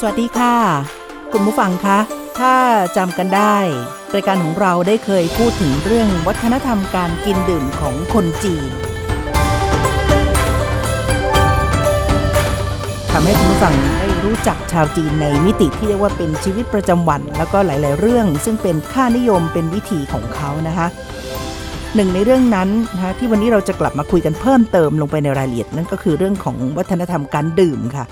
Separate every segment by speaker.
Speaker 1: สวัสดีค่ะ คุณผู้ฟังคะ ถ้าจำกันได้รายการของเราได้เคยพูดถึงเรื่องวัฒนธรรมการกินดื่มของคนจีนทำให้คุณผู้ฟังได้รู้จักชาวจีนในมิติที่เรียกว่าเป็นชีวิตประจำวัน แล้วก็หลาย ๆ เรื่อง ซึ่งเป็นค่านิยมเป็นวิถีของเขานะคะหนึ่งในเรื่องนั้นนะคะที่วันนี้เราจะกลับมาคุยกันเพิ่มเติมลงไปในรายละเอียดนั่นก็คือเรื่องของวัฒนธรรมการดื่มค่ะ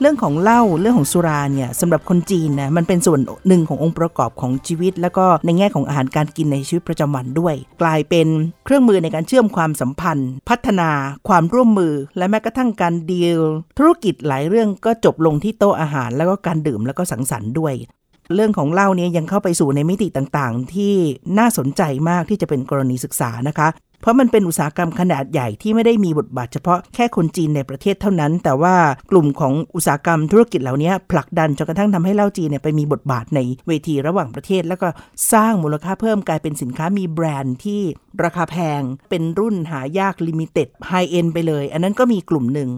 Speaker 1: เรื่องของเหล้าเรื่องของสุราเนี่ยสำหรับคนจีนนะมันเป็นส่วนหนึ่งขององค์ประกอบของชีวิต แล้วก็ในแง่ของอาหารการกินในชีวิตประจำวันด้วย กลายเป็นเครื่องมือในการเชื่อมความสัมพันธ์ พัฒนาความร่วมมือ และแม้กระทั่งการดีลธุรกิจหลายเรื่องก็จบลงที่โต๊ะอาหาร แล้วก็การดื่มแล้วก็สังสรรค์ด้วยเรื่องของเหล้าเนี่ยยังเข้าไปสู่ในมิติต่างๆ ที่น่าสนใจมากที่จะเป็นกรณีศึกษานะคะ เพราะมันเป็นอุตสาหกรรมขนาดใหญ่ที่ไม่ได้มีบทบาทเฉพาะแค่คนจีนในประเทศเท่านั้น แต่ว่ากลุ่มของอุตสาหกรรมธุรกิจเหล่านี้ผลักดันจนกระทั่งทำให้เหล้าจีนเนี่ยไปมีบทบาทในเวทีระหว่างประเทศ แล้วก็สร้างมูลค่าเพิ่มกลายเป็นสินค้ามีแบรนด์ที่ราคาแพง เป็นรุ่นหายาก limited high-end ไปเลย อันนั้นก็มีกลุ่มหนึ่ง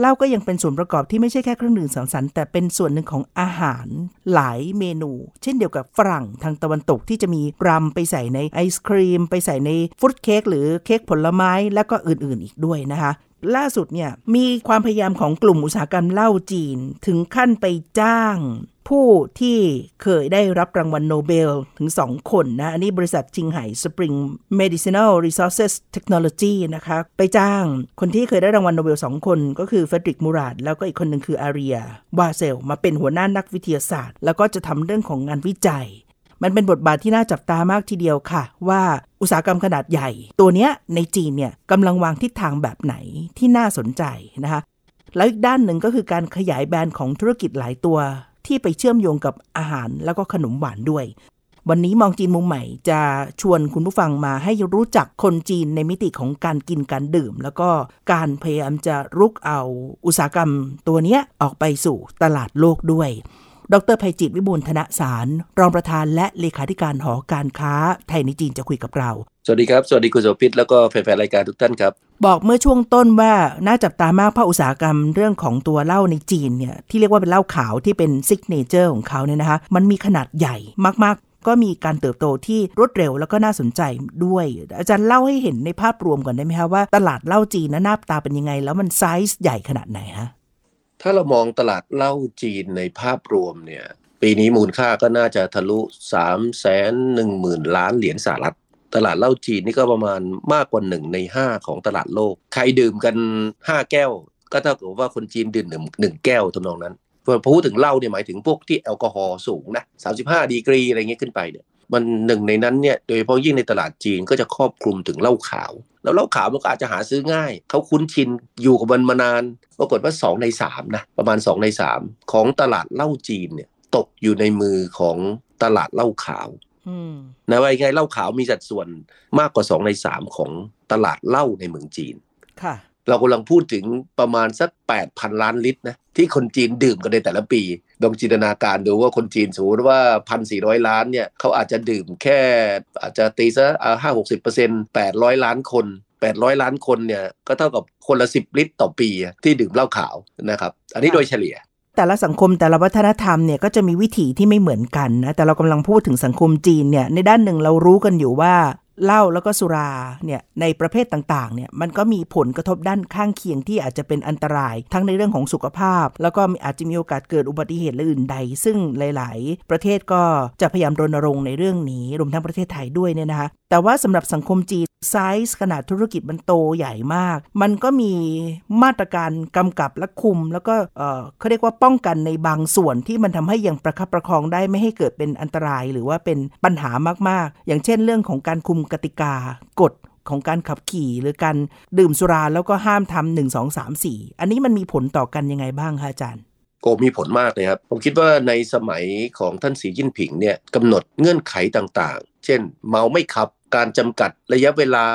Speaker 1: เหล้าก็ยังเป็นส่วนประกอบที่ไม่ใช่แค่เครื่องดื่มสังสรรค์แต่เป็นส่วนหนึ่งของอาหารหลายเมนู เช่นเดียวกับฝรั่งทางตะวันตกที่จะมีรัมไปใส่ในไอศครีม ไปใส่ใน fruit cake หรือเค้กผลไม้แล้วก็อื่นๆ อีกด้วยนะคะ ล่าสุดเนี่ยมีความพยายามของกลุ่มอุตสาหกรรมเหล้าจีน ถึงขั้นไปจ้างผู้ที่เคยได้รับรางวัลโนเบลถึง 2 คนนะ อันนี้บริษัทจิงไห่ Spring Medicinal Resources Technology นะคะไปจ้างคนที่เคยได้รางวัลโนเบล 2 คนก็คือ Ferid Murad แล้วก็อีกคนหนึ่งคือ Arieh Warshel มาเป็นหัวหน้านักวิทยาศาสตร์ แล้วก็จะทำเรื่องของงานวิจัย มันเป็นบทบาทที่น่าจับตามากทีเดียวค่ะ ว่าอุตสาหกรรมขนาดใหญ่ ตัวเนี้ยในจีนเนี่ยกำลังวางทิศทางแบบไหนที่น่าสนใจนะคะแล้วอีกด้านหนึ่งก็คือการขยายแบรนด์ของธุรกิจหลายตัว ที่ไปเชื่อมโยงกับอาหารแล้วก็ขนมหวานด้วย วันนี้มองจีนมุมใหม่จะชวนคุณผู้ฟังมาให้รู้จักคนจีนในมิติของการกินการดื่ม แล้วก็การพยายามจะรุกเอาอุตสาหกรรมตัวเนี้ออกไปสู่ตลาดโลกด้วย ดร.ไพจิตร วิบูลย์ธนสาร รองประธานและเลขาธิการหอการค้าไทยในจีนจะคุยกับเรา
Speaker 2: สวัสดีครับ สวัสดีคุณโสภิตแล้วก็แฟนๆรายการทุกท่านครับ
Speaker 1: บอกเมื่อช่วงต้นว่าน่าจับตามากเพราะอุตสาหกรรมเรื่องของตัวเหล้าในจีนเนี่ยที่เรียกว่าเป็นเหล้าขาวที่เป็น signature ของเขาเนี่ยนะคะมันมีขนาดใหญ่มากๆก็มีการเติบโตที่รวดเร็วแล้วก็น่าสนใจด้วย อาจารย์เล่าให้เห็นในภาพรวมก่อนได้ไหมคะว่าตลาดเหล้าจีนนะหน้าตาเป็นยังไง แล้วมันไซส์ใหญ่ขนาดไหนฮะ
Speaker 2: ถ้าเรามองตลาดเหล้าจีนในภาพรวมเนี่ย ปีนี้มูลค่าก็น่าจะทะลุ3 1 0 0 0 0ล้านเหรียญสหรัฐ ตลาดเหล้าจีนนี่ก็ประมาณมากกว่าหนึ่งในห้าของตลาดโลก ใครดื่มกัน 5 แก้ว ก็เท่ากับว่าคนจีนดื่มหนึ่งหนึ่งแก้วทำนองนั้นพอพูดถึงเหล้าเนี่ยหมายถึงพวกที่แอลกอฮอล์สูงนะ35ดีกรีอะไรเงี้ยขึ้นไปเนี่ย มันหนึ่งในนั้นเนี่ยโดยเฉพาะยิ่งในตลาดจีนก็จะครอบคลุมถึงเหล้าขาว แล้วเหล้าขาวมันก็อาจจะหาซื้อง่าย เขาคุ้นชินอยู่กับมันมานาน ปรากฏว่า 2 ใน3นะประมาณ 2 ใน 3 ของตลาดเหล้าจีนเนี่ยตกอยู่ในมือของตลาดเหล้าขาว
Speaker 1: อืม
Speaker 2: นะว่าไงเหล้าขาวมีสัดส่วนมากกว่า 2 ใน 3 ของตลาดเหล้าในเมืองจีน
Speaker 1: ค่ะ
Speaker 2: เรากำลังพูดถึงประมาณสัก 8,000 ล้านลิตรนะที่คนจีนดื่มกันในแต่ละปีลองจินตนาการดูว่าคนจีนสมมติว่า 1,400 ล้านเนี่ยเขาอาจจะดื่มแค่อาจจะตีซะห้าหกสิบเปอร์เซ็นต์แปดร้อยล้านคน800 ล้านคนเนี่ยก็เท่ากับคนละ 10 ลิตรต่อปีที่ดื่มเหล้าขาวนะครับอันนี้โดยเฉลี่ย
Speaker 1: แต่ละสังคมแต่ละวัฒนธรรมเนี่ยก็จะมีวิถีที่ไม่เหมือนกันนะแต่เรากำลังพูดถึงสังคมจีนเนี่ยในด้านหนึ่งเรารู้กันอยู่ว่า เหล้าแล้วก็สุราเนี่ยในประเภทต่างๆเนี่ยมันก็มีผลกระทบด้านข้างเคียงที่อาจจะเป็นอันตราย ทั้งในเรื่องของสุขภาพ แล้วก็อาจจะมีโอกาสเกิดอุบัติเหตุและอื่นใด ซึ่งหลาย ๆ ประเทศก็จะพยายามรณรงค์ในเรื่องนี้รวมทั้งประเทศไทยด้วยเนี่ยนะคะ แต่ว่าสำหรับสังคมจีนไซส์ขนาดธุรกิจมันโตใหญ่มาก มันก็มีมาตรการกำกับและคุม แล้วก็เเขาเรียกว่าป้องกันในบางส่วนที่มันทำให้ยังประคับประคองได้ไม่ให้เกิดเป็นอันตรายหรือว่าเป็นปัญหามากๆ อย่างเช่นเรื่องของการคุมกติกากฎของการขับขี่หรือการดื่มสุราแล้วก็ห้ามทำหนึ่งสองสามสี่อันนี้มันมีผลต่อกันยังไงบ้างคะอาจารย์
Speaker 2: โกมีผลมากเลยครับ ผมคิดว่าในสมัยของท่านสีจิ้นผิงเนี่ยกำหนดเงื่อนไขต่างๆ เช่น เมาไม่ขับ การจำกัดระยะเวลา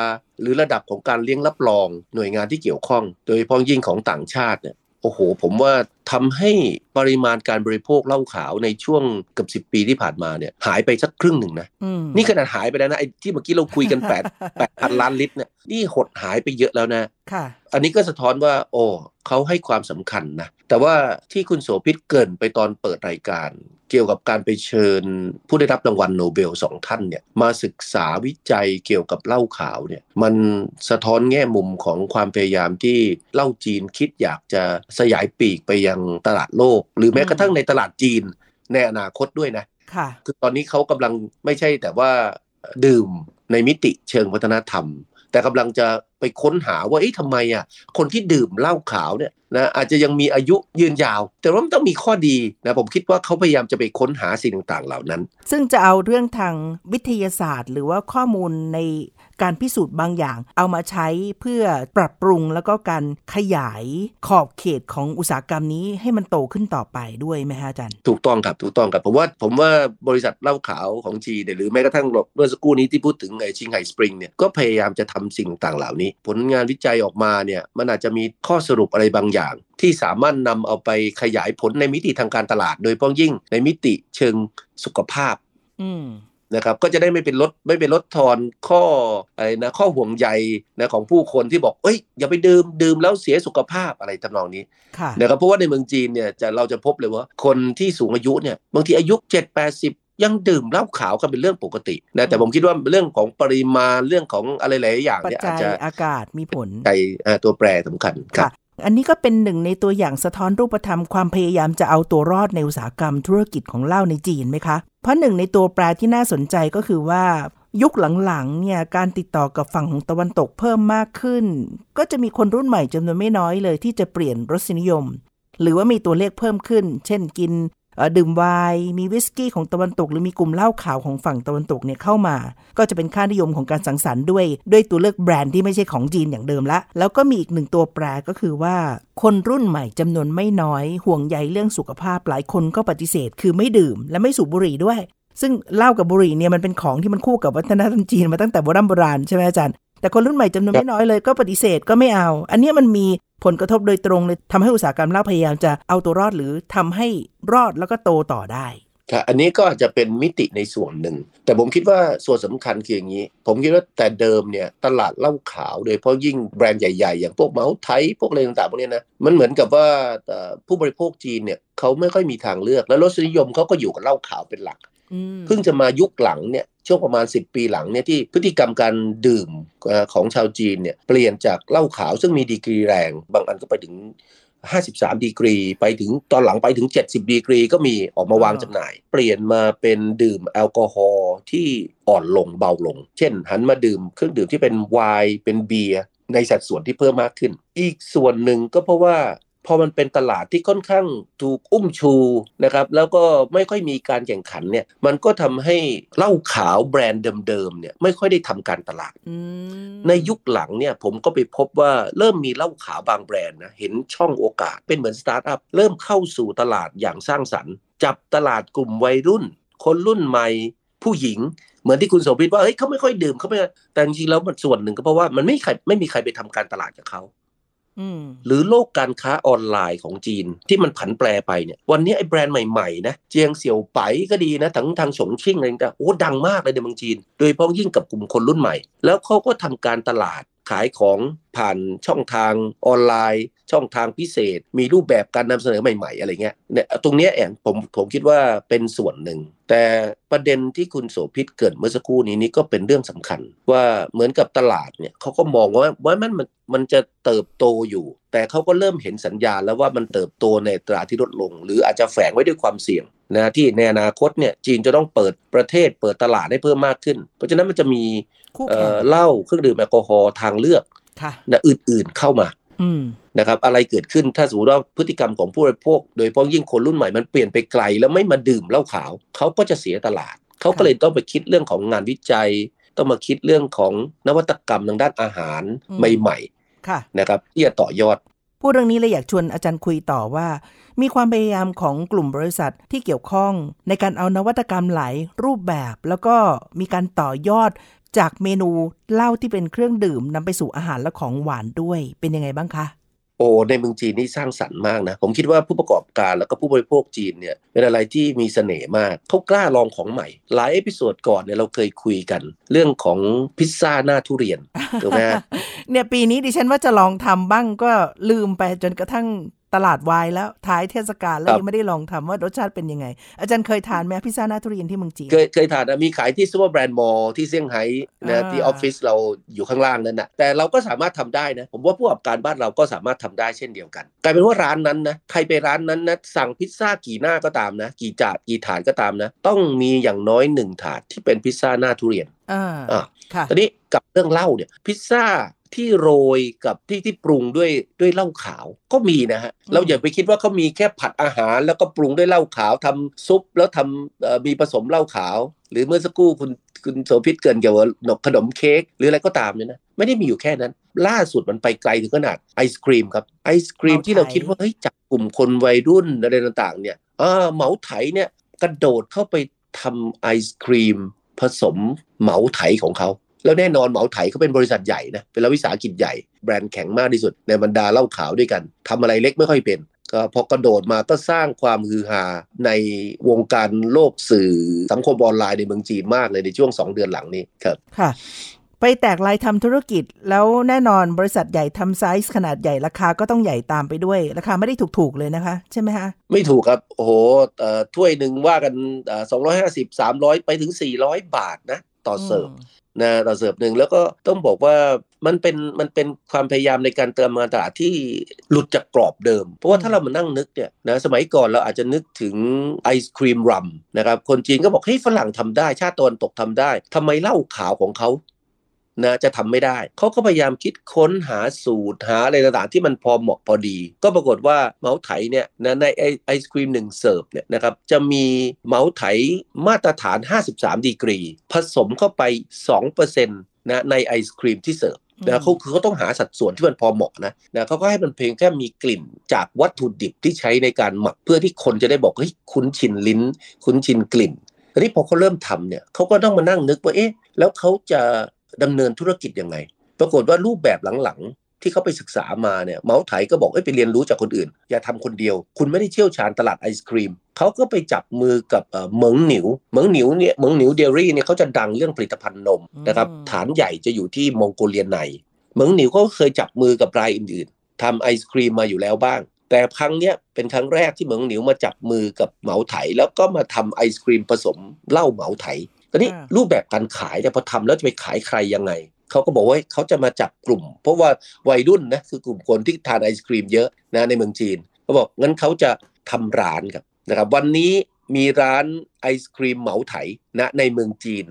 Speaker 2: หรือระดับของการเลี้ยงรับรองหน่วยงานที่เกี่ยวข้อง โดยเฉพาะยิ่งของต่างชาติเนี่ยโอ้โห ผมว่าทำให้ปริมาณการบริโภคเหล้าขาวในช่วงเกือบสิปีที่ผ่านมาเนี่ยหายไปสักครึ่งหนึ่งนะนี่ขนาดหายไปแล้วนะไอ้ที่เมื่อกี้เราคุยกันแปดแปดพันล้านลิตรเนี่ยนี่หดหายไปเยอะแล้วนะ
Speaker 1: ค่ะ
Speaker 2: อันนี้ก็สะท้อนว่า โอ้เขาให้ความสำคัญนะ แต่ว่าที่คุณโสภิตเกินไปตอนเปิดรายการ เกี่ยวกับการไปเชิญ ผู้ได้รับรางวัลโนเบลสองท่านเนี่ยมาศึกษาวิจัยเกี่ยวกับเหล้าขาวเนี่ยมันสะท้อนแง่มุมของความพยายามที่เหล้าจีนคิดอยากจะสยายปีกไปยังตลาดโลก หรือแม้กระทั่งในตลาดจีนในอนาคตด้วยนะ
Speaker 1: ค่ะ
Speaker 2: คือตอนนี้เขากำลังไม่ใช่แต่ว่าดื่มในมิติเชิงวัฒนธรรม แต่กำลังจะไปค้นหาว่าเอ๊ะทำไมอะคนที่ดื่มเหล้าขาวเนี่ยนะอาจจะยังมีอายุยืนยาว แต่ว่ามันต้องมีข้อดีนะผมคิดว่าเขาพยายามจะไปค้นหาสิ่งต่างๆเหล่านั้น
Speaker 1: ซึ่งจะเอาเรื่องทางวิทยาศาสตร์ หรือว่าข้อมูลใน การพิสูจน์บางอย่าง เอามาใช้เพื่อปรับปรุงแล้วก็การขยายขอบเขตของอุตสาหกรรมนี้ให้มันโตขึ้นต่อไปด้วยไหมฮะอาจารย์
Speaker 2: ถูกต้องครับถูกต้องครับผมว่าผมว่าบริษัทเหล้าขาวของจีหรือแม้กระทั่งเมื่อสักครู่นี้ที่พูดถึงไอชิงไห่สปริงเนี่ยก็พยายามจะทำสิ่งต่างเหล่านี้ ผลงานวิจัยออกมาเนี่ยมันอาจจะมีข้อสรุปอะไรบางอย่าง ที่สามารถนำเอาไปขยายผลในมิติทางการตลาด โดยเฉพาะยิ่งในมิติเชิงสุขภาพ นะครับก็จะได้ไม่เป็นลดไม่เป็นลดทอนข้ออะไรนะข้อห่วงใยนะของผู้คนที่บอกเอ้ยอย่าไปดื่มดื่มแล้วเสียสุขภาพอะไรทำนองนี้นะครับเพราะว่าในเมืองจีนเนี่ยจะเราจะพบเลยว่าคนที่สูงอายุเนี่ยบางทีอายุ 7 80ยังดื่มเหล้าขาวก็เป็นเรื่องปกตินะแต่ผมคิดว่าเรื่องของปริมาณเรื่องของอะไรหลายอย่างเนี่ยอาจจะ
Speaker 1: อากาศมีผล
Speaker 2: ใจตัวแปรสำคัญครับ
Speaker 1: อันนี้ก็เป็นหนึ่งในตัวอย่างสะท้อนรูปธรรมความพยายามจะเอาตัวรอดในอุตสาหกรรมธุรกิจของเหล้าในจีนไหมคะ เพราะหนึ่งในตัวแปรที่น่าสนใจก็คือว่า ยุคหลังๆเนี่ยการติดต่อกับฝั่งของตะวันตกเพิ่มมากขึ้น ก็จะมีคนรุ่นใหม่จำนวนไม่น้อยเลยที่จะเปลี่ยนรสนิยม หรือว่ามีตัวเลขเพิ่มขึ้น เช่นกิน ดื่มไวน์มีวิสกี้ของตะวันตก หรือมีกลุ่มเหล้าขาวของฝั่งตะวันตกเนี่ยเข้ามา ก็จะเป็นค่านิยมของการสังสรรค์ด้วย ด้วยตัวเลือกแบรนด์ที่ไม่ใช่ของจีนอย่างเดิมละ แล้วก็มีอีกหนึ่งตัวแปรก็คือว่าคนรุ่นใหม่จำนวนไม่น้อย ห่วงใยเรื่องสุขภาพหลายคนก็ปฏิเสธ คือไม่ดื่มและไม่สูบบุหรี่ด้วย ซึ่งเหล้ากับบุหรี่เนี่ยมันเป็นของที่มันคู่กับวัฒนธรรมจีนมาตั้งแต่โบราณโบราณใช่ไหมอาจารย์แต่คนรุ่นใหม่จำนวนไม่น้อยเลยก็ปฏิเสธก็ไม่เอา อันนี้มันมี ผลกระทบโดยตรงเลยทำให้อุตสาหกรรมเหล้าพยายามจะเอาตัวรอดหรือทำให้รอดแล้วก็โตต่อได้
Speaker 2: ค่ะอันนี้ก็อาจจะเป็นมิติในส่วนหนึ่ง แต่ผมคิดว่าส่วนสำคัญคืออย่างนี้ ผมคิดว่าแต่เดิมเนี่ยตลาดเหล้าขาวโดยเพราะยิ่งแบรนด์ใหญ่ๆ อย่างพวกเมาส์ไทยพวกอะไรต่างๆพวกนี้นะมันเหมือนกับว่าผู้บริโภคจีนเนี่ยเขาไม่ค่อยมีทางเลือก แล้วรสนิยมเขาก็อยู่กับเหล้าขาวเป็นหลักเพิ่งจะมายุคหลังเนี่ย ช่วงประมาณ 10 ปีหลังเนี่ยที่พฤติกรรมการดื่มของชาวจีนเนี่ยเปลี่ยนจากเหล้าขาวซึ่งมีดีกรีแรง บางอันก็ไปถึง 53 ดีกรี ไปถึงตอนหลังไปถึง 70 ดีกรีก็มีออกมาวางจำหน่าย เปลี่ยนมาเป็นดื่มแอลกอฮอล์ที่อ่อนลงเบาลง เช่น หันมาดื่มเครื่องดื่มที่เป็นไวน์เป็นเบียร์ในสัดส่วนที่เพิ่มมากขึ้น อีกส่วนหนึ่งก็เพราะว่า พอมันเป็นตลาดที่ค่อนข้างถูกอุ้มชูนะครับแล้วก็ไม่ค่อยมีการแข่งขันเนี่ยมันก็ทำให้เหล้าขาวแบรนด์เดิมๆเนี่ยไม่ค่อยได้ทำการตลาด ในยุคหลังเนี่ยผมก็ไปพบว่าเริ่มมีเหล้าขาวบางแบรนด์นะเห็นช่องโอกาสเป็นเหมือนสตาร์ทอัพเริ่มเข้าสู่ตลาดอย่างสร้างสรรค์ จับตลาดกลุ่มวัยรุ่น คนรุ่นใหม่ผู้หญิงเหมือนที่คุณโสภิตว่าเฮ้ยเขาไม่ค่อยดื่มเขาไม่แต่จริงๆแล้วมันส่วนหนึ่งก็เพราะว่ามันไม่ใครไม่มีใครไปทำการตลาดกับเขา หรือโลกการค้าออนไลน์ของจีนที่มันผันแปรไปเนี่ยวันนี้ไอ้แบรนด์ใหม่ๆนะเจียงเสี่ยวไปก็ดีนะทั้งทางฉงชิ่งอะไรต่างโอ้ดังมากเลยในเมืองจีน โดยเฉพาะยิ่งกับกลุ่มคนรุ่นใหม่ แล้วเขาก็ทำการตลาด ขายของผ่านช่องทางออนไลน์ ช่องทางพิเศษ มีรูปแบบการนำเสนอใหม่ ๆ อะไรเงี้ยเนี่ยตรงนี้แอนผมผมคิดว่าเป็นส่วนหนึ่ง แต่ประเด็นที่คุณโสภิตเกิดเมื่อสักครู่นี้นี่ก็เป็นเรื่องสำคัญ ว่าเหมือนกับตลาดเนี่ยเขาก็มองว่าว่ามันมันมันจะเติบโตอยู่ แต่เขาก็เริ่มเห็นสัญญาณแล้วว่ามันเติบโตในตราที่ลดลง หรืออาจจะแฝงไว้ด้วยความเสี่ยง นะที่ในอนาคตเนี่ยจีนจะต้องเปิดประเทศเปิดตลาดให้เพิ่มมากขึ้น เพราะฉะนั้นมันจะมี
Speaker 1: คู่
Speaker 2: เอ่
Speaker 1: แข่ง
Speaker 2: อเหล้าเครื่องดื่มแอลกอฮอล์ทางเลือก
Speaker 1: ค่ะ
Speaker 2: นะอื่นๆเข้ามา
Speaker 1: อืม
Speaker 2: นะครับ อะไรเกิดขึ้นถ้าสมมติว่าพฤติกรรมของผู้บริโภค โดยเฉพาะยิ่งคนรุ่นใหม่มันเปลี่ยนไปไกล แล้วไม่มาดื่มเหล้าขาวเขาก็จะเสียตลาดเขาก็เลยต้องไปคิดเรื่องของงานวิจัย ต้องมาคิดเรื่องของนวัตกรรมทางด้านอาหาร
Speaker 1: อืม
Speaker 2: ใหม่
Speaker 1: ค่ะ
Speaker 2: ๆนะครับที่จะต่อยอด
Speaker 1: พูดเรื่องนี้เลยอยากชวนอาจารย์คุยต่อว่า มีความพยายามของกลุ่มบริษัทที่เกี่ยวข้อง ในการเอานวัตกรรมหลายรูปแบบ แล้วก็มีการต่อยอดจากเมนูเหล้าที่เป็นเครื่องดื่มนำไปสู่อาหารและของหวานด้วยเป็นยังไงบ้างคะ
Speaker 2: โอ้ในเมืองจีนนี่สร้างสรรค์มากนะ ผมคิดว่าผู้ประกอบการแล้วก็ผู้บริโภคจีนเนี่ยเป็นอะไรที่มีเสน่ห์มากเขากล้าลองของใหม่ หลาย episode ก่อนเนี่ยเราเคยคุยกัน เรื่องของพิซซ่าหน้าทุเรียนถูกไหม
Speaker 1: เนี่ยปีนี้ดิฉันว่าจะลองทำบ้างก็ลืมไปจนกระทั่ง ตลาดวายแล้วท้ายเทศกาลแล้ว
Speaker 2: ครับ
Speaker 1: ยังไม่ได้ลองทำว่ารสชาติเป็นยังไง อาจารย์เคยทานไหมพิซซ่าหน้าทุเรียนที่เมืองจีน
Speaker 2: เคยเคยทานนะมีขายที่ซูเปอร์แบรนด์มอลล์ที่เซี่ยงไฮ้นะ
Speaker 1: อ่า
Speaker 2: ที่ออฟฟิศเราอยู่ข้างล่างนั่นนะแต่เราก็สามารถทำได้นะ ผมว่าผู้ประกอบการบ้านเราก็สามารถทำได้เช่นเดียวกัน กลายเป็นว่าร้านนั้นนะใครไปร้านนั้นนะสั่งพิซซ่ากี่หน้าก็ตามนะ กี่จานกี่ถาดก็ตามนะ ต้องมีอย่างน้อยหนึ่งถาดที่เป็นพิซซ่าหน้าทุเรียน
Speaker 1: อ่า
Speaker 2: อ่า
Speaker 1: ค่ะ
Speaker 2: ตอนนี้กับเรื่องเหล้าเนี่ย พิซซ่าที่โรยกับที่ที่ปรุงด้วยด้วยเหล้าขาวก็มีนะฮะ
Speaker 1: อืม
Speaker 2: เราอย่าไปคิดว่าเขามีแค่ผัดอาหาร แล้วก็ปรุงด้วยเหล้าขาวทำซุปแล้วทำเอ่อมีผสมเหล้าขาว หรือเมื่อสักครู่คุณคุณโสภิตเกรินเกี่ยวกับขนมเค้กหรืออะไรก็ตามเนี่ยนะไม่ได้มีอยู่แค่นั้น ล่าสุดมันไปไกลถึงขนาดไอศครีมครับไอศครีมที่เราคิดว่าเฮ้ยจากกลุ่มคนวัยรุ่นอะไรต่างๆ เนี่ยอ่าเหมาไถเนี่ยกระโดดเข้าไปทำไอศครีม ผสมเหมาไถของเขา แล้วแน่นอนเหมาไถเขาเป็นบริษัทใหญ่นะเป็นรัฐวิสาหกิจใหญ่ แบรนด์แข็งมากที่สุด ในบรรดาเหล้าขาวด้วยกันทำอะไรเล็กไม่ค่อยเป็นก็พอกระโดดมาก็สร้างความฮือฮาในวงการโลกสื่อสังคมออนไลน์ในเมืองจีนมากเลยในช่วง 2 เดือนหลังนี้ครับ
Speaker 1: ค่ะ ไปแตกลายทำธุรกิจ แล้วแน่นอนบริษัทใหญ่ทำไซส์ขนาดใหญ่ราคาก็ต้องใหญ่ตามไปด้วย ราคาไม่ได้ถูกๆเลยนะคะ ใช่ไหมคะ
Speaker 2: ไม่ถูกครับ โอ้โหเอ่อถ้วยหนึ่งว่ากันสองร้อยห้าสิบสามร้อยไปถึงสี่ร้อยบาทนะ ต่อเสิร์ฟนะต่อเสิร์ฟหนึ่งแล้วก็ต้องบอกว่ามันเป็นมันเป็นความพยายามในการเติมงานตลาดที่หลุดจากกรอบเดิม เพราะว่าถ้าเรามานั่งนึกเนี่ยนะสมัยก่อนเราอาจจะนึกถึงไอศครีมรัมนะครับคนจีนก็บอกเฮ้ยฝรั่งทำได้ ชาติตะวันตกทำได้ทำไมเหล้าขาวของเขา นะจะทำไม่ได้ เขาก็พยายามคิดค้นหาสูตรหาอะไรต่างๆที่มันพอเหมาะพอดี ก็ปรากฏว่าเหมาไถเนี่ยนะในไอไอศครีมหนึ่งเสิร์ฟเนี่ยนะครับจะมีเหมาไถมาตรฐาน 53 ดีกรี ผสมเข้าไป 2%นะในไอศครีมที่เสิร์ฟ
Speaker 1: อืม
Speaker 2: นะเขาคือเขาต้องหาสัดส่วนที่มันพอเหมาะนะนะเขาก็ให้มันเพียงแค่มีกลิ่นจากวัตถุดิบที่ใช้ในการหมักเพื่อที่คนจะได้บอกเฮ้ยคุ้นชินลิ้น คุ้นชินกลิ่นทีนี้พอเขาเริ่มทำเนี่ยเขาก็ต้องมานั่งนึกว่าเอ๊ะแล้วเขาจะ ดำเนินธุรกิจยังไง ปรากฏว่ารูปแบบหลังๆ ที่เขาไปศึกษามาเนี่ยเมาส์ไถก็บอกเอ้ยไปเรียนรู้จากคนอื่น อย่าทำคนเดียว คุณไม่ได้เชี่ยวชาญตลาดไอศครีมเขาก็ไปจับมือกับเอ่อเหมิงหนิวเหมิงหนิวเนี่ยเหมิงหนิวเดลี่เนี่ยเขาจะดังเรื่องผลิตภัณฑ์นมนะครับ
Speaker 1: อืม
Speaker 2: ฐานใหญ่จะอยู่ที่มองโกเลียในเหมิงหนิวก็เคยจับมือกับรายอื่นๆทำไอศครีมมาอยู่แล้วบ้าง แต่ครั้งเนี้ยเป็นครั้งแรกที่เหมิงหนิวมาจับมือกับเหมาไถ แล้วก็มาทำไอศครีมผสมเหล้าเหมาไถต อนนี้
Speaker 1: อ่า
Speaker 2: รูปแบบการขายเนี่ยพอทำแล้วจะไปขายใครยังไงเขาก็บอกว่าเขาจะมาจับกลุ่ม เพราะว่าวัยรุ่นนะคือกลุ่มคนที่ทานไอศครีมเยอะนะในเมืองจีนเขาบอกงั้นเขาจะทำร้านครับนะครับ วันนี้มีร้านไอศครีมเหมาไถนะในเมืองจีน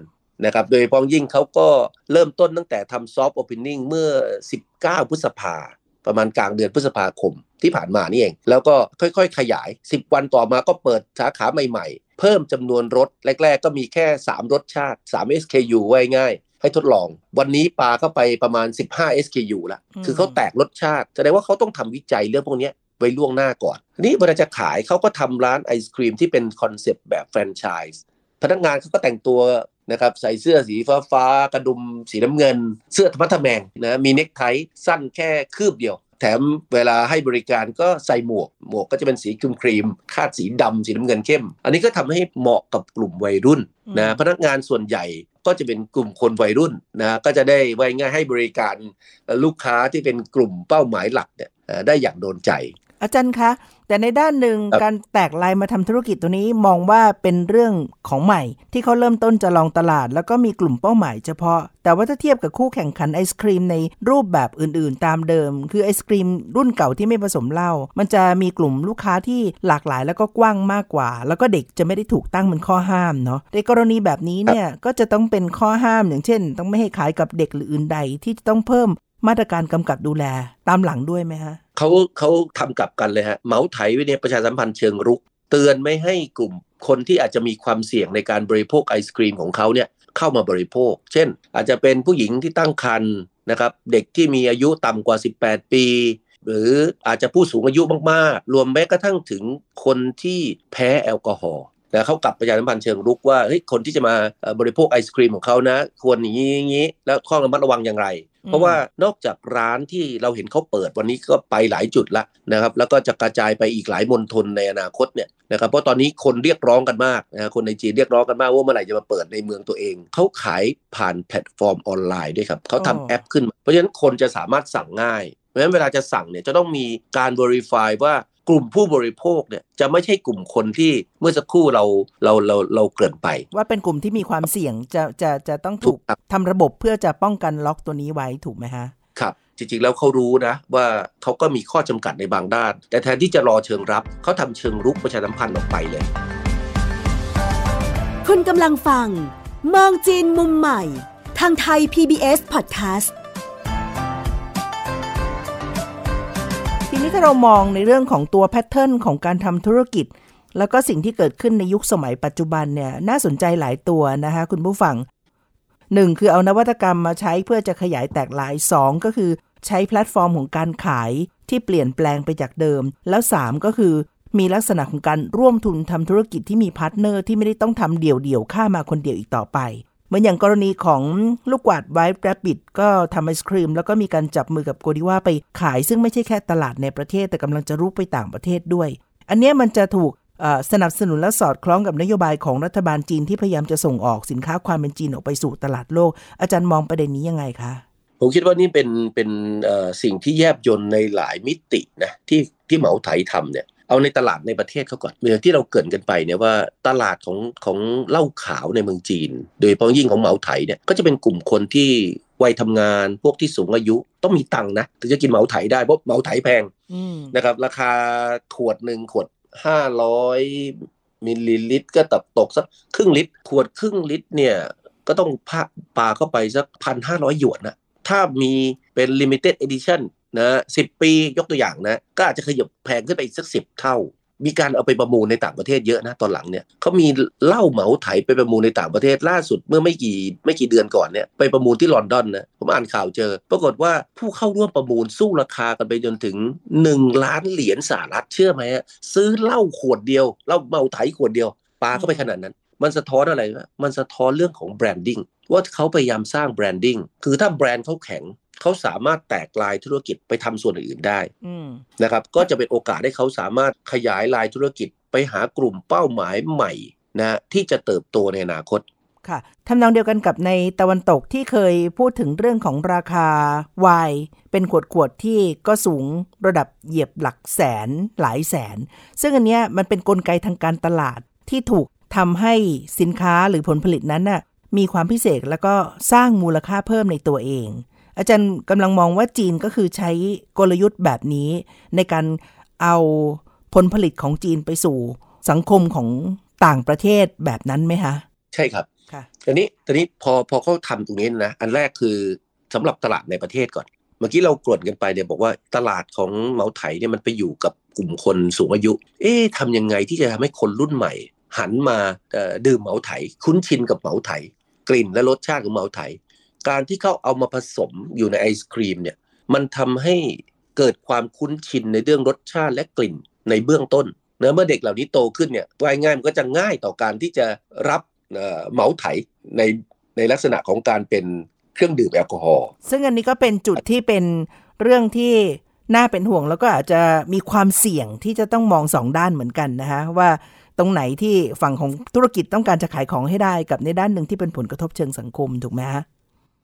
Speaker 2: นะครับโดยเฉพาะยิ่งเขาก็เริ่มต้นตั้งแต่ทำซอฟต์โอเพนนิ่งเมื่อ 19 พฤษภาประมาณกลางเดือนพฤษภาคมที่ผ่านมานี่เอง แล้วก็ค่อยๆ ขยาย 10 วันต่อมาก็เปิดสาขาใหม่ๆ เพิ่มจำนวนรถแรก ๆ ก็มีแค่ 3 รสชาติ 3 SKU ไว้ง่ายให้ทดลอง วันนี้ปาเข้าไปประมาณ 15 SKU ละ
Speaker 1: อืม
Speaker 2: คือเขาแตกรสชาติแสดงว่าเขาต้องทำวิจัยเรื่องพวกเนี้ยไว้ล่วงหน้าก่อนทีนี้เวลาจะขายเขาก็ทำร้านไอศครีมที่เป็น concept แบบแฟรนไชส์พนักงานเขาก็แต่งตัวนะครับใส่เสื้อสีฟ้าฟ้าๆกระดุมสีน้ำเงิน เสื้อทะมัดทะแมงนะมีเนคไทสั้นแค่คืบเดียว แถมเวลาให้บริการก็ใส่หมวก หมวกก็จะเป็นสีครีมครีมๆคาดสีดำสีน้ำเงินเข้ม อันนี้ก็ทำให้เหมาะกับกลุ่มวัยรุ่นนะพนักงานส่วนใหญ่ก็จะเป็นกลุ่มคนวัยรุ่นนะก็จะได้ไว้ง่ายให้บริการลูกค้าที่เป็นกลุ่มเป้าหมายหลักเนี่ยเอ่อได้อย่างโดนใจ
Speaker 1: อาจารย์คะ แต่ในด้านหนึ่งการแตกลายมาทำธุรกิจตัวนี้มองว่าเป็นเรื่องของใหม่ ที่เขาเริ่มต้นจะลองตลาด แล้วก็มีกลุ่มเป้าหมายเฉพาะ แต่ว่าถ้าเทียบกับคู่แข่งขันไอศครีมในรูปแบบอื่นๆ ตามเดิม คือไอศครีมรุ่นเก่าที่ไม่ผสมเหล้ามันจะมีกลุ่มลูกค้าที่หลากหลายแล้วก็กว้างมากกว่า แล้วก็เด็กจะไม่ได้ถูกตั้งเป็นข้อห้ามเนาะในกรณีแบบนี้เนี่ยก็จะต้องเป็นข้อห้ามอย่างเช่น ต้องไม่ให้ขายกับเด็กหรืออื่นใดที่จะต้องเพิ่ม มาตรการกำกับดูแลตามหลังด้วยไหมฮะ
Speaker 2: เขาเขาทำกลับกันเลยฮะเหมาไถวิเนี่ยประชาสัมพันธ์เชิงรุก เตือนไม่ให้กลุ่มคนที่อาจจะมีความเสี่ยงในการบริโภคไอศครีมของเขาเนี่ยเข้ามาบริโภค เช่น อาจจะเป็นผู้หญิงที่ตั้งครรภ์นะครับเด็กที่มีอายุต่ำกว่า 18 ปี หรืออาจจะผู้สูงอายุมากๆ รวมแม้กระทั่งถึงคนที่แพ้แอลกอฮอล์แต่เขากลับประชาสัมพันธ์เชิงรุกว่าเฮ้ยคนที่จะมาบริโภคไอศครีมของเขานะ ควรอย่างนี้อย่างนี้แล้วข้อระมัดระวังอย่างไร เพราะว่านอกจากร้านที่เราเห็นเขาเปิดวันนี้ก็ไปหลายจุดละนะครับ แล้วก็จะกระจายไปอีกหลายมณฑลในอนาคตเนี่ยนะครับเพราะตอนนี้คนเรียกร้องกันมากนะคนในจีนเรียกร้องกันมากว่าเมื่อไหร่จะมาเปิดในเมืองตัวเองเขาขายผ่านแพลตฟอร์มออนไลน์ด้วยครับเขาทำแอปขึ้น เพราะฉะนั้นคนจะสามารถสั่งง่ายเพราะฉะนั้นเวลาจะสั่งเนี่ยจะต้องมีการ verify ว่า กลุ่มผู้บริโภคเนี่ยจะไม่ใช่กลุ่มคนที่เมื่อสักครู่เราเราเราเราเกินไป
Speaker 1: ว่าเป็นกลุ่มที่มีความเสี่ยงจะจะจะต้องถูกทำระบบเพื่อจะป้องกันล็อกตัวนี้ไว้ถูกไหมฮะ
Speaker 2: ครับจริงๆแล้วเขารู้นะว่าเขาก็มีข้อจำกัดในบางด้าน แต่แทนที่จะรอเชิงรับเขาทำเชิงรุกประชาสัมพันธ์ออกไปเลย
Speaker 3: คุณกำลังฟัง มองจีนมุมใหม่ ทางไทย PBS Podcast
Speaker 1: ทีนี้ถ้าเรามองในเรื่องของตัว pattern ของการทำธุรกิจ แล้วก็สิ่งที่เกิดขึ้นในยุคสมัยปัจจุบันเนี่ยน่าสนใจหลายตัวนะคะคุณผู้ฟังหนึ่งคือเอานวัตกรรมมาใช้เพื่อจะขยายแตกหลาย 2 ก็คือ ใช้แพลตฟอร์มของการขายที่เปลี่ยนแปลงไปจากเดิม แล้ว 3 ก็คือมีลักษณะของการร่วมทุนทำธุรกิจที่มี partner ที่ไม่ได้ต้องทำเดี่ยวๆข้ามาคนเดียวอีกต่อไป เหมือนอย่างกรณีของลูกกวาด White Rabbit ก็ทำไอศครีม แล้วก็มีการจับมือกับโกดิว่าไปขาย ซึ่งไม่ใช่แค่ตลาดในประเทศแต่กำลังจะรุกไปต่างประเทศด้วย อันนี้มันจะถูกสนับสนุนและสอดคล้องกับนโยบายของรัฐบาลจีนที่พยายามจะส่งออกสินค้าความเป็นจีนออกไปสู่ตลาดโลก อาจารย์มองประเด็นนี้ยังไงคะ
Speaker 2: ผมคิดว่านี่เป็นเป็นสิ่งที่แยบยนในหลายมิตินะที่ที่เหมาไถทำเนี่ย เอาในตลาดในประเทศเขาก่อนเมื่อที่เราเกิดกันไปเนี่ยว่าตลาดของของเหล้าขาวในเมืองจีน โดยเฉพาะยิ่งของเหมาไถเนี่ยก็จะเป็นกลุ่มคนที่วัยทำงานพวกที่สูงอายุต้องมีตังค์นะถึงจะกินเหมาไถได้เพราะเหมาไถแพงนะครับราคาขวดหนึ่งขวดห้าร้อยมิลลิลิตร ก็ตกตกสักครึ่งลิตร ขวดครึ่งลิตรเนี่ยก็ต้องพาปาเข้าไปสักพันห้าร้อยหยวนนะถ้ามีเป็น limited edition นะสิบปียกตัวอย่างนะ ก็อาจจะขยับแพงขึ้นไปอีกสักสิบเท่า มีการเอาไปประมูลในต่างประเทศเยอะนะตอนหลังเนี่ยเขามีเหล้าเหมาไถไปประมูลในต่างประเทศล่าสุดเมื่อไม่กี่ไม่กี่เดือนก่อนเนี่ยไปประมูลที่ลอนดอนนะผมอ่านข่าวเจอ ปรากฏว่าผู้เข้าร่วมประมูลสู้ราคากันไปจนถึง 1 ล้านเหรียญสหรัฐเชื่อไหมฮะซื้อเหล้าขวดเดียวเหล้าเหมาไถขวดเดียวปาเข้าไปขนาดนั้น มันสะท้อนอะไรวะมันสะท้อนเรื่องของ branding ว่าเขาพยายามสร้าง branding คือถ้าแบรนด์เขาแข็งเขาสามารถแตกลายธุรกิจไปทำส่วนอื่นได้นะครับก็จะเป็นโอกาสให้เขาสามารถขยายลายธุรกิจไปหากลุ่มเป้าหมายใหม่นะที่จะเติบโตในอนาคต
Speaker 1: ค่ะทำนองเดียวกันกับในตะวันตกที่เคยพูดถึงเรื่องของราคาวายเป็นขวดขวดที่ก็สูงระดับเหยียบหลักแสนหลายแสน ซึ่งอันนี้มันเป็นนกลไกทางการตลาดที่ถูก ทำให้สินค้าหรือผลผลิตนั้นน่ะมีความพิเศษแล้วก็สร้างมูลค่าเพิ่มในตัวเอง อาจารย์กำลังมองว่าจีนก็คือใช้กลยุทธ์แบบนี้ ในการเอาผลผลิตของจีนไปสู่สังคมของต่างประเทศแบบนั้นไหมคะ
Speaker 2: ใช่ครับค่ะตอนนี้ตอนนี้พอพอเขาทำตรงนี้นะ อันแรกคือสำหรับตลาดในประเทศก่อน เมื่อกี้เรากรดกันไปเนี่ยบอกว่าตลาดของเหมาไถเนี่ยมันไปอยู่กับกลุ่มคนสูงอายุ เอ๊ะทำยังไงที่จะทำให้คนรุ่นใหม่ หันมาดื่มเหมาไถ คุ้นชินกับเหมาไถ กลิ่นและรสชาติของเหมาไถ การที่เขาเอามาผสมอยู่ในไอศครีมเนี่ยมันทำให้เกิดความคุ้นชินในเรื่องรสชาติและกลิ่นในเบื้องต้นเนะเมื่อเด็กเหล่านี้โตขึ้นเนี่ยว่ายง่ายมันก็จะง่ายต่อการที่จะรับเหมาไถในในลักษณะของการเป็นเครื่องดื่มแอลกอฮอล์
Speaker 1: ซึ่งอันนี้ก็เป็นจุดที่เป็นเรื่องที่น่าเป็นห่วงแล้วก็อาจจะมีความเสี่ยงที่จะต้องมองสองด้านเหมือนกันนะคะว่า ตรงไหนที่ฝั่งของธุรกิจต้องการจะขายของให้ได้กับในด้านหนึ่งที่เป็นผลกระทบเชิงสังคมถูกไหมฮะ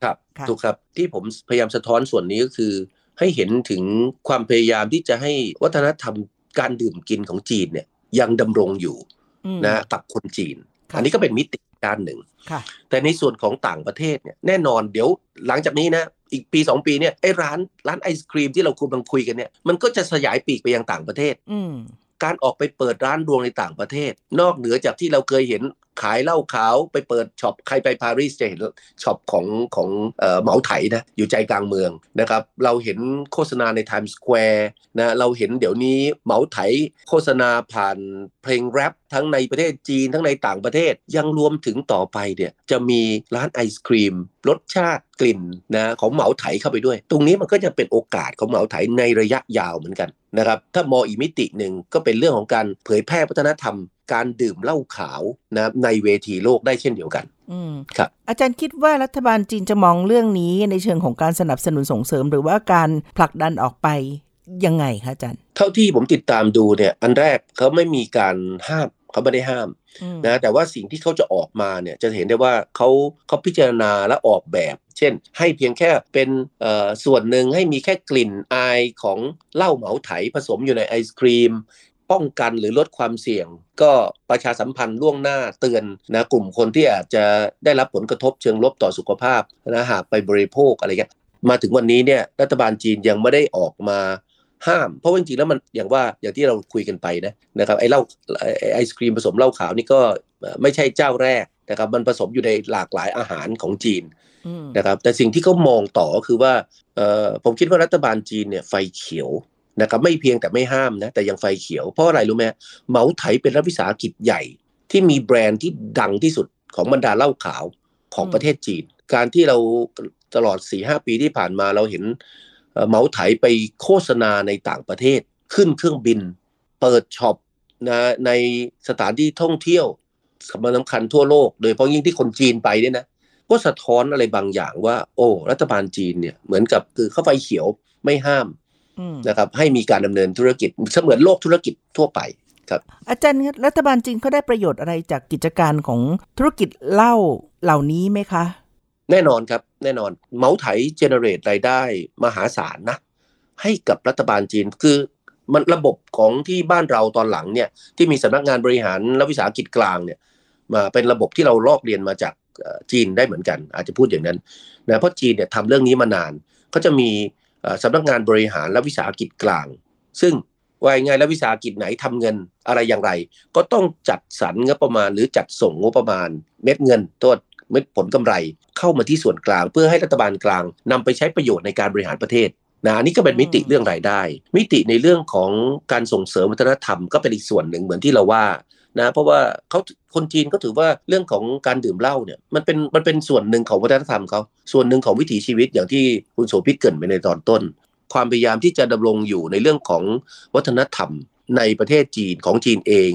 Speaker 2: ครับถูกครับที่ผมพยายามสะท้อนส่วนนี้ก็คือ ให้เห็นถึงความพยายามที่จะให้วัฒนธรรมการดื่มกินของจีนเนี่ยยังดำรงอยู่
Speaker 1: อืม
Speaker 2: นะกับคนจีน
Speaker 1: ค่ะ
Speaker 2: อันนี้ก็เป็นมิติด้านหนึ่ง
Speaker 1: ค่ะ
Speaker 2: แต่ในส่วนของต่างประเทศเนี่ยแน่นอนเดี๋ยวหลังจากนี้นะอีกปีสองปีเนี่ยไอ้ร้านร้านไอศครีมที่เรากำลังคุยกันเนี่ยมันก็จะขยายปีกไปยังต่างประเทศ
Speaker 1: อืม
Speaker 2: การออกไปเปิดร้านดวงในต่างประเทศ นอกเหนือจากที่เราเคยเห็น ขายเหล้าขาวไปเปิดช็อปใครไปปารีสจะเห็นช็อปของของเออเหมาไถนะอยู่ใจกลางเมืองนะครับเราเห็นโฆษณาใน Times Square นะเราเห็นเดี๋ยวนี้เหมาไถโฆษณาผ่านเพลงแรปทั้งในประเทศจีนทั้งในต่างประเทศยังรวมถึงต่อไปเนี่ยจะมีร้านไอศครีมรสชาติกลิ่นนะของเหมาไถเข้าไปด้วย ตรงนี้มันก็จะเป็นโอกาสของเหมาไถในระยะยาวเหมือนกันนะครับถ้ามองอีกมิติหนึ่งก็เป็นเรื่องของการเผยแพร่วัฒนธรรม การดื่มเหล้าขาวนะครับในเวทีโลกได้เช่นเดียวกัน
Speaker 1: อืม
Speaker 2: ครับ
Speaker 1: อาจารย์คิดว่ารัฐบาลจีนจะมองเรื่องนี้ในเชิงของการสนับสนุนส่งเสริม หรือว่าการผลักดันออกไปยังไงคะอาจารย์
Speaker 2: เท่าที่ผมติดตามดูเนี่ย อันแรกเขาไม่มีการห้ามเขาไม่ได้ห้าม
Speaker 1: อืม
Speaker 2: นะแต่ว่าสิ่งที่เขาจะออกมาเนี่ยจะเห็นได้ว่าเขาเขาพิจารณาและออกแบบ เช่น ให้เพียงแค่เป็นเอ่อส่วนหนึ่งให้มีแค่กลิ่นอายของเหล้าเหมาไถผสมอยู่ในไอศครีม ป้องกันหรือลดความเสี่ยง ก็ประชาสัมพันธ์ล่วงหน้าเตือนนะกลุ่มคนที่อาจจะได้รับผลกระทบเชิงลบต่อสุขภาพนะหากไปบริโภคอะไรเงี้ยมาถึงวันนี้เนี่ยรัฐบาลจีนยังไม่ได้ออกมาห้าม เพราะว่าจริงๆแล้วมันอย่างว่าอย่างที่เราคุยกันไปนะนะครับไอ้เหล้าไอ้ไอศครีมผสมเหล้าขาวนี่ก็เอ่อไม่ใช่เจ้าแรกนะครับมันผสมอยู่ในหลากหลายอาหารของจีน
Speaker 1: อืม
Speaker 2: นะครับแต่สิ่งที่เขามองต่อก็คือว่าเอ่อผมคิดว่ารัฐบาลจีนเนี่ยไฟเขียว นะครับไม่เพียงแต่ไม่ห้ามนะแต่ยังไฟเขียวเพราะอะไรรู้ไหมเหมาไถเป็นรัฐวิสาหกิจใหญ่ที่มีแบรนด์ที่ดังที่สุดของบรรดาเหล้าขาวของประเทศจีน การที่เราตลอด4-5ปีที่ผ่านมาเราเห็นเหมาไถไปโฆษณาในต่างประเทศ ขึ้นเครื่องบิน เปิดช็อปนะในสถานที่ท่องเที่ยวสำคัญสำคัญทั่วโลก โดยเฉพาะยิ่งที่คนจีนไปเนี่ยนะก็สะท้อนอะไรบางอย่างว่า โอ้ รัฐบาลจีนเนี่ยเหมือนกับคือเข้าไฟเขียวไม่ห้าม นะครับ ให้มีการดำเนินธุรกิจเสมือนโลกธุรกิจทั่วไปครับ
Speaker 1: อาจารย์ครับรัฐบาลจีนเขาได้ประโยชน์อะไรจากกิจการของธุรกิจเหล้าเหล่านี้ไหมคะ
Speaker 2: แน่นอนครับแน่นอนเหมาไถเจเนเรตรายได้มหาศาลนะ ให้กับรัฐบาลจีนคือมันระบบของที่บ้านเราตอนหลังเนี่ยที่มีสำนักงานบริหารและวิสาหกิจกลางเนี่ยมาเป็นระบบที่เราลอกเรียนมาจากเอ่อจีนได้เหมือนกัน อาจจะพูดอย่างนั้นนะเพราะจีนเนี่ยทำเรื่องนี้มานานเขาจะมีเอ่อ สำนักงานบริหารและวิสาหกิจกลาง ซึ่งว่ายังไงแล้ววิสาหกิจไหนทำเงินอะไรอย่างไร ก็ต้องจัดสรรงบประมาณ หรือจัดส่งงบประมาณ เม็ดเงินตัวเม็ดผลกำไรเข้ามาที่ส่วนกลาง เพื่อให้รัฐบาลกลางนำไปใช้ประโยชน์ในการบริหารประเทศนะอันนี้ก็เป็นมิติเรื่องรายได้ มิติในเรื่องของการส่งเสริมวัฒนธรรมก็เป็นอีกส่วนหนึ่งเหมือนที่เราว่า นะเพราะว่าเขาคนจีนก็ถือว่าเรื่องของการดื่มเหล้าเนี่ยมันเป็นมันเป็นส่วนหนึ่งของวัฒนธรรมเขาส่วนหนึ่งของวิถีชีวิตอย่างที่คุณโสภิตเกินไปในตอนต้น ความพยายามที่จะดำรงอยู่ในเรื่องของวัฒนธรรมในประเทศจีนของจีนเอง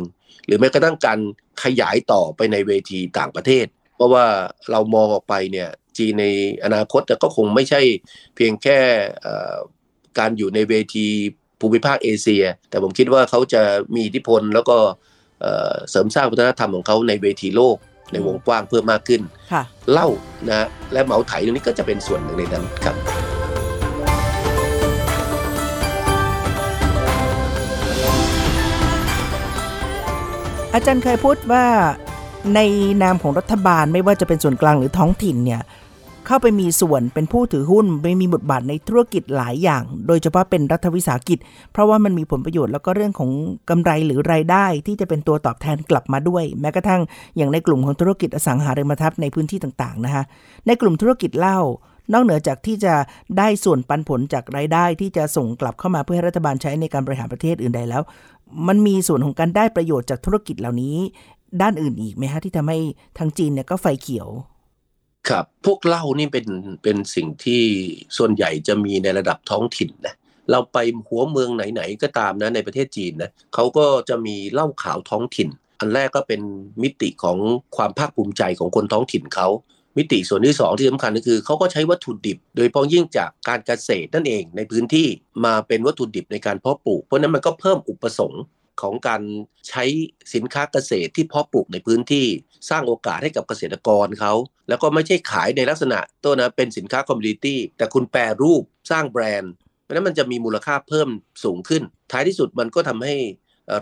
Speaker 2: หรือแม้กระทั่งการขยายต่อไปในเวทีต่างประเทศ เพราะว่าเรามองออกไปเนี่ยจีนในอนาคตก็คงไม่ใช่เพียงแค่การอยู่ในเวทีภูมิภาคเอเชีย แต่ผมคิดว่าเขาจะมีอิทธิพลแล้วก็ เอ่อเสริมสร้างวัฒนธรรมของเขาในเวทีโลกในวงกว้างเพิ่มมากขึ้น
Speaker 1: ค่ะ
Speaker 2: เหล้านะและเหมาไถตรงนี้ก็จะเป็นส่วนหนึ่งในนั้นครับ
Speaker 1: อาจารย์เคยพูดว่าในนามของรัฐบาลไม่ว่าจะเป็นส่วนกลางหรือท้องถิ่นเนี่ย เข้าไปมีส่วนเป็นผู้ถือหุ้นไม่มีบทบาทในธุรกิจหลายอย่าง โดยเฉพาะเป็นรัฐวิสาหกิจ เพราะว่ามันมีผลประโยชน์แล้วก็เรื่องของกำไรหรือรายได้ที่จะเป็นตัวตอบแทนกลับมาด้วย แม้กระทั่งอย่างในกลุ่มของธุรกิจอสังหาริมทรัพย์ในพื้นที่ต่างๆนะคะในกลุ่มธุรกิจเหล้านอกเหนือจากที่จะได้ส่วนปันผลจากรายได้ที่จะส่งกลับเข้ามาเพื่อให้รัฐบาลใช้ในการบริหารประเทศอื่นใดแล้ว มันมีส่วนของการได้ประโยชน์จากธุรกิจเหล่านี้ ด้านอื่นอีกไหมฮะที่ทำให้ทางจีนเนี่ยก็ไฟเขียว
Speaker 2: ครับ พวกเหล้านี่เป็นเป็นสิ่งที่ส่วนใหญ่จะมีในระดับท้องถิ่นนะเราไปหัวเมืองไหนๆก็ตามนะในประเทศจีนนะเขาก็จะมีเหล้าขาวท้องถิ่น อันแรกก็เป็นมิติของความภาคภูมิใจของคนท้องถิ่นเขามิติส่วนที่สองที่สำคัญก็คือเขาก็ใช้วัตถุดิบ โดยเฉพาะยิ่งจากการเกษตรนั่นเองในพื้นที่มาเป็นวัตถุดิบในการเพาะปลูก เพราะนั้นมันก็เพิ่มอุปสงค์ ของการใช้สินค้าเกษตรที่เพาะปลูกในพื้นที่สร้างโอกาสให้กับเกษตรกรเขา แล้วก็ไม่ใช่ขายในลักษณะตัวนะเป็นสินค้า commodity แต่คุณแปรรูปสร้างแบรนด์เพราะนั้นมันจะมีมูลค่าเพิ่มสูงขึ้น ท้ายที่สุดมันก็ทำให้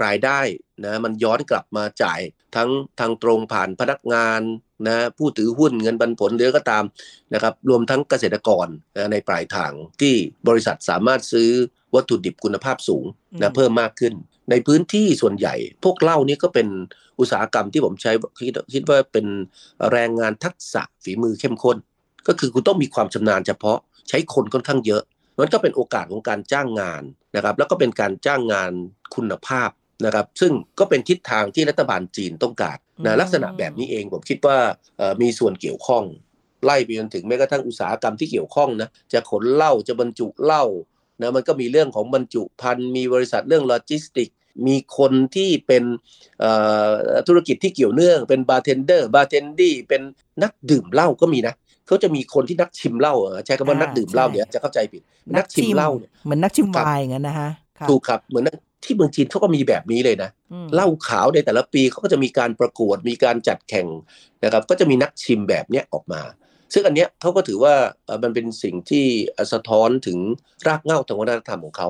Speaker 2: รายได้นะมันย้อนกลับมาจ่ายทั้งทางตรงผ่านพนักงานนะผู้ถือหุ้นเงินปันผลหรือก็ตามนะครับรวมทั้งเกษตรกรนะในปลายทางที่บริษัทสามารถซื้อวัตถุดิบคุณภาพสูงนะเพิ่มมากขึ้น ในพื้นที่ส่วนใหญ่ พวกเหล้านี่ก็เป็นอุตสาหกรรมที่ผมใช้คิดคิดว่าเป็นแรงงานทักษะฝีมือเข้มข้น ก็คือคุณต้องมีความชำนาญเฉพาะใช้คนค่อนข้างเยอะมันก็เป็นโอกาสของการจ้างงานนะครับแล้วก็เป็นการจ้างงานคุณภาพนะครับซึ่งก็เป็นทิศทางที่รัฐบาลจีนต้องการนะลักษณะแบบนี้เองผมคิดว่ามีส่วนเกี่ยวข้อง ไล่ไปจนถึงแม้กระทั่งอุตสาหกรรมที่เกี่ยวข้องนะจะขนเหล้าจะบรรจุเหล้า นะมันก็มีเรื่องของบรรจุภัณฑ์มีบริษัทเรื่องโลจิสติกส์ มีคนที่เป็นธุรกิจที่เกี่ยวเนื่อง เป็นบาร์เทนเดอร์บาร์เทนดี้เป็นนักดื่มเหล้าก็มีนะเขาจะมีคนที่นักชิมเหล้าใช้คำว่านักดื่มเหล้าเนี่ยจะเข้าใจผิดนักชิมเหล้าเนี่ย
Speaker 1: เหมือนนักชิมไวน์งั้นนะฮะ
Speaker 2: ถูกครับเหมือนที่เมืองจีนเขาก็มีแบบนี้เลยนะเหล้าขาวในแต่ละปีเขาก็จะมีการประกวดมีการจัดแข่งนะครับ ก็จะมีนักชิมแบบเนี้ยออกมา ซึ่งอันเนี้ยเขาก็ถือว่ามันเป็นสิ่งที่สะท้อนถึงรากเหง้าทางวัฒนธรรมของเขา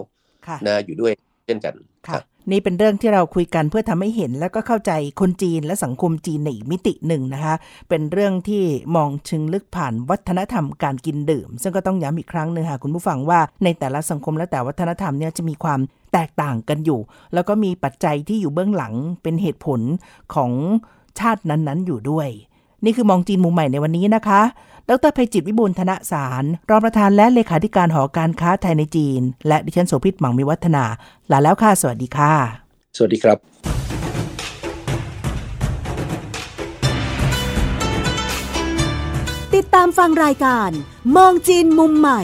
Speaker 2: นะอยู่ด้วยเช่นกัน
Speaker 1: ค่ะนี่เป็นเรื่องที่เราคุยกันเพื่อทำให้เห็น แล้วก็เข้าใจคนจีนและสังคมจีนในอีกมิติหนึ่งนะคะ เป็นเรื่องที่มองชึงลึกผ่านวัฒนธรรมการกินดื่ม ซึ่งก็ต้องย้ำอีกครั้งหนึ่งค่ะคุณผู้ฟังว่าในแต่ละสังคมและแต่วัฒนธรรมเนี่ยจะมีความแตกต่างกันอยู่ แล้วก็มีปัจจัยที่อยู่เบื้องหลังเป็นเหตุผลของชาตินั้นๆอยู่ด้วย นี่คือมองจีนมุมใหม่ในวันนี้นะคะ ดรภัยจิตวิบูลธนสาร รองประธานและเลขาธิการหอการค้าไทยในจีน และดิฉันโสภิตหมังมีวัฒนา ลาแล้วค่ะ สวัสดีค่ะ
Speaker 2: สวัสดีครับ
Speaker 3: ติดตามฟังรายการมองจีนมุมใหม่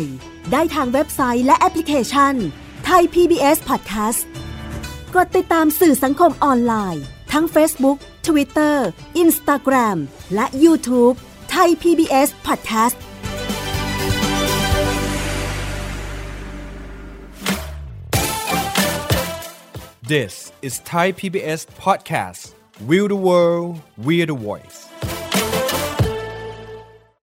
Speaker 3: ได้ทางเว็บไซต์และแอปพลิเคชันไทย PBS Podcast กดติดตามสื่อสังคมออนไลน์ ทั้ง Facebook Twitter Instagram และ YouTube ไทย PBS Podcast
Speaker 4: This is Thai PBS Podcast We the World We the Voice